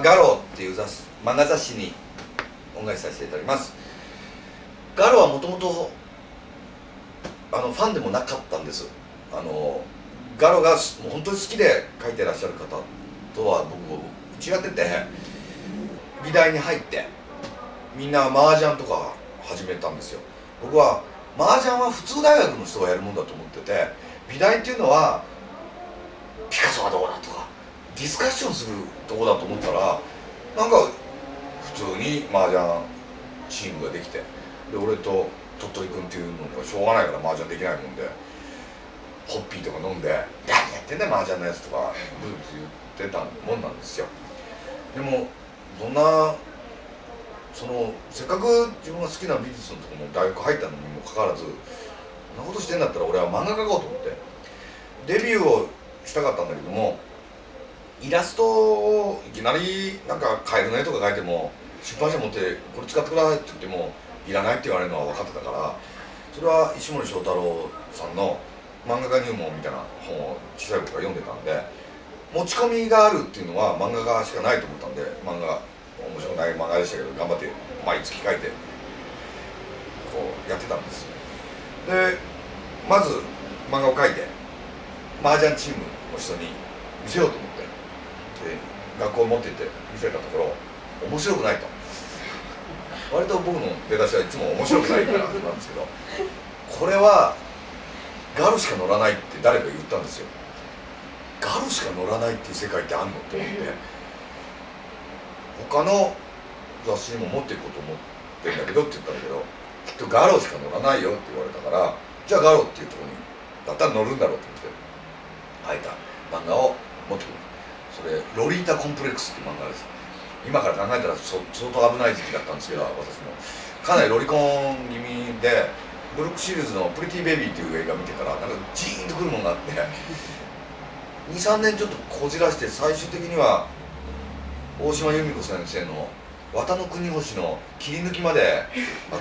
ガロっていう雑誌漫画雑誌に恩返しさせていただきます。ガロはもともとあのファンでもなかったんです。あのガロがもう本当に好きで書いてらっしゃる方とは僕も違ってて美大に入ってみんな麻雀とか始めたんですよ。僕は麻雀は普通大学の人がやるもんだと思ってて美大っていうのはピカソはどうだとかディスカッションするとこだと思ったらなんか普通に麻雀チームができてで俺と鳥取君っていうのがしょうがないから麻雀できないもんでホッピーとか飲んで「何やってんだよ麻雀のやつ」とかブーブー言ってたもんなんですよ。でもそんなそのせっかく自分が好きな美術のとこも大学入ったのにもかかわらずそんなことしてんだったら俺は漫画描こうと思ってデビューをしたかったんだけどもイラストをいきなりなんかカエルの絵とか描いても出版社持ってこれ使ってくださいって言ってもいらないって言われるのは分かってたからそれは石森章太郎さんの漫画家入門みたいな本を小さい頃から読んでたんで持ち込みがあるっていうのは漫画家しかないと思ったんで漫画面白くない漫画でしたけど頑張って毎月書いてこうやってたんですでまず漫画を描いて麻雀チームの人に見せようと思って。学校を持ってって見せたところ面白くないと。割と僕の出だしはいつも面白くないからなんですけどこれはガルしか乗らないって誰か言ったんですよ。ガルしか乗らないっていう世界ってあんのって思って。他の雑誌にも持っていこうと思ってんだけどって言ったんだけどきっとガロしか乗らないよって言われたからじゃあガロっていうとこにだったら乗るんだろうと思って書いた漫画を持ってくる。それ「ロリータ・コンプレックス」っていう漫画です。今から考えたら相当危ない時期だったんですけど私も。かなりロリコン気味でブルックシリーズの「プリティ・ベビー」っていう映画見てからなんかジーンとくるものがあって23年ちょっとこじらして最終的には大島由美子先生の「綿の国星」の切り抜きまで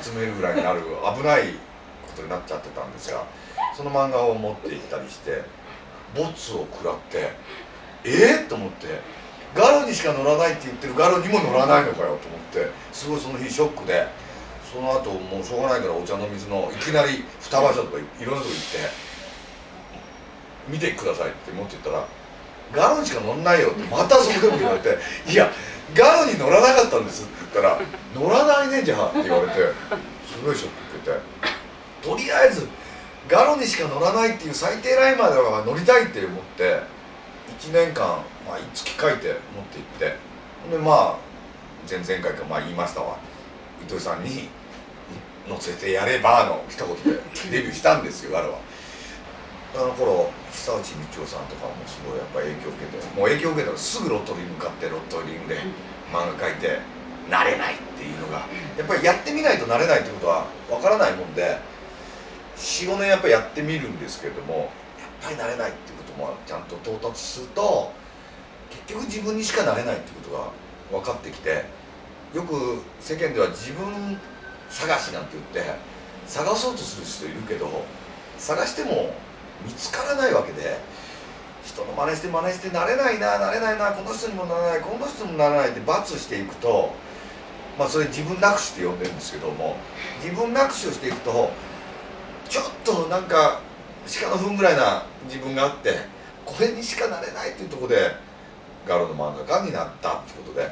集めるぐらいになる危ないことになっちゃってたんですがその漫画を持って行ったりしてボツを食らってえっ、と思って。ガロにしか乗らないって言ってるガロにも乗らないのかよと思って。すごいその日ショックで。その後もうしょうがないからお茶の水のいきなり二場所とかいろんなとこ行って。見てくださいって持って言ったらガロにしか乗んないよってまたそこでも言われて「いやガロに乗らなかったんです」って言ったら「乗らないねじゃあ」って言われて。すごいショック受けて。とりあえずガロにしか乗らないっていう最低ラインまでは乗りたいって思って。1年間毎月書いて持って行ってでまあ前々回かまあ言いましたわ糸井さんに「乗せてやれば」の一言で デビューしたんですよガロは。あの頃久内道夫さんとかもすごいやっぱ影響を受けてもう影響を受けたらすぐロットに向かってロットリングで漫画描いて慣れないっていうのがやっぱりやってみないと慣れないってことはわからないもんで45年やっぱりやってみるんですけれどもぱり慣れないっていうこともちゃんと到達すると結局自分にしかなれないっていうことが分かってきてよく世間では自分探しなんて言って探そうとする人いるけど探しても見つからないわけで人の真似して真似してなれないななれないなこの人にもならないこの人にもならないって罰していくとまあそれ自分なくしって呼んでるんですけども自分なくしをしていくとちょっとなんか鹿の糞ぐらいな自分があってこれにしかなれないっていうところでガロの漫画家になったってことで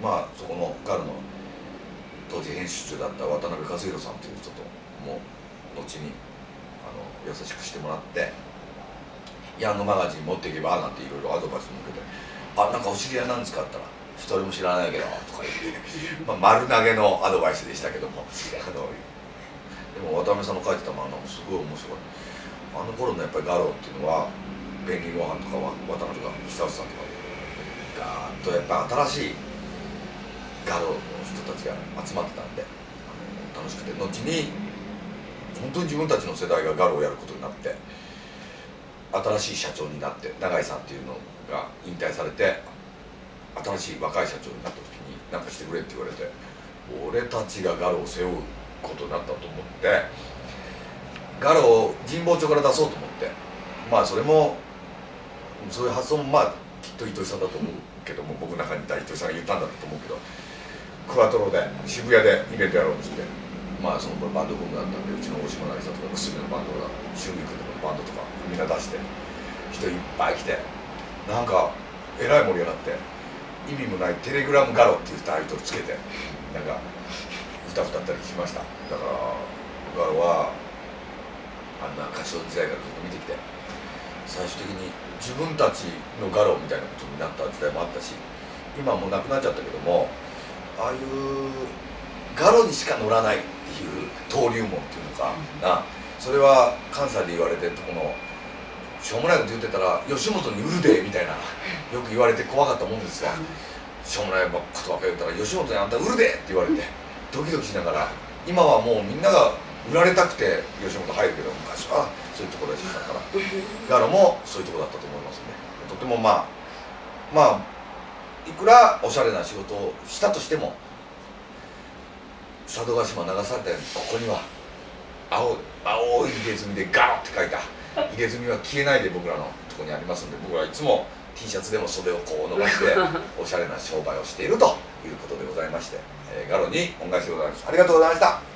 まあそこのガロの当時編集長だった渡辺和弘さんっていう人ともう後にあの優しくしてもらってヤングマガジン持っていけばなんていろいろアドバイスも受けて「あなんかお知り合いなんですか?」って言ったら「一人も知らないけど」とか言って、まあ、丸投げのアドバイスでしたけどもあのでも渡辺さんの書いてた漫画もすごい面白いあの頃のやっぱりガローっていうのはペンギンご飯とかは渡辺が久内さんとか。ガーッとやっぱ新しいガローの人たちが集まってたんで楽しくて。後に本当に自分たちの世代がガロをやることになって新しい社長になって永井さんっていうのが引退されて新しい若い社長になった時に何かしてくれって言われて俺たちがガロを背負うことになったと思ってガロを神保町から出そうと思って。まあそれもそういう発想もまあきっと糸井さんだと思うけども僕の中にいた伊藤さんが言ったんだと思うけどクワトロで渋谷でイベントやろうっつってまあそのバンドブームだったんでうちの大島渚とか薬のバンドが春菊とかのバンドとかみんな出して人いっぱい来てなんかえらい盛り上がって意味もないテレグラムガロっていうタイトルつけてなんか歌歌ったりしました。だからガロはあんな歌唱時代からずっと見てきて最終的に自分たちのガロみたいなことになった時代もあったし今もうなくなっちゃったけどもああいうガロにしか乗らないっていう登竜門っていうのかな。それは関西で言われてるとこのしょうもないこと言ってたら吉本に売るでみたいなよく言われて怖かったもんですがしょうもないことばっかり言ったら吉本にあんた売るでって言われてドキドキしながら今はもうみんなが売られたくて吉本入るけど昔はそういうところでしたからガロもそういうところだったと思いますね。とてもまあまあいくらおしゃれな仕事をしたとしても佐渡島流されたようにここには青青い入れ墨でガロって書いた入れ墨は消えないで僕らのとこにありますんで僕はいつも T シャツでも袖をこう伸ばしておしゃれな商売をしているということでございまして、えーガロに恩返しでございます。ありがとうございました。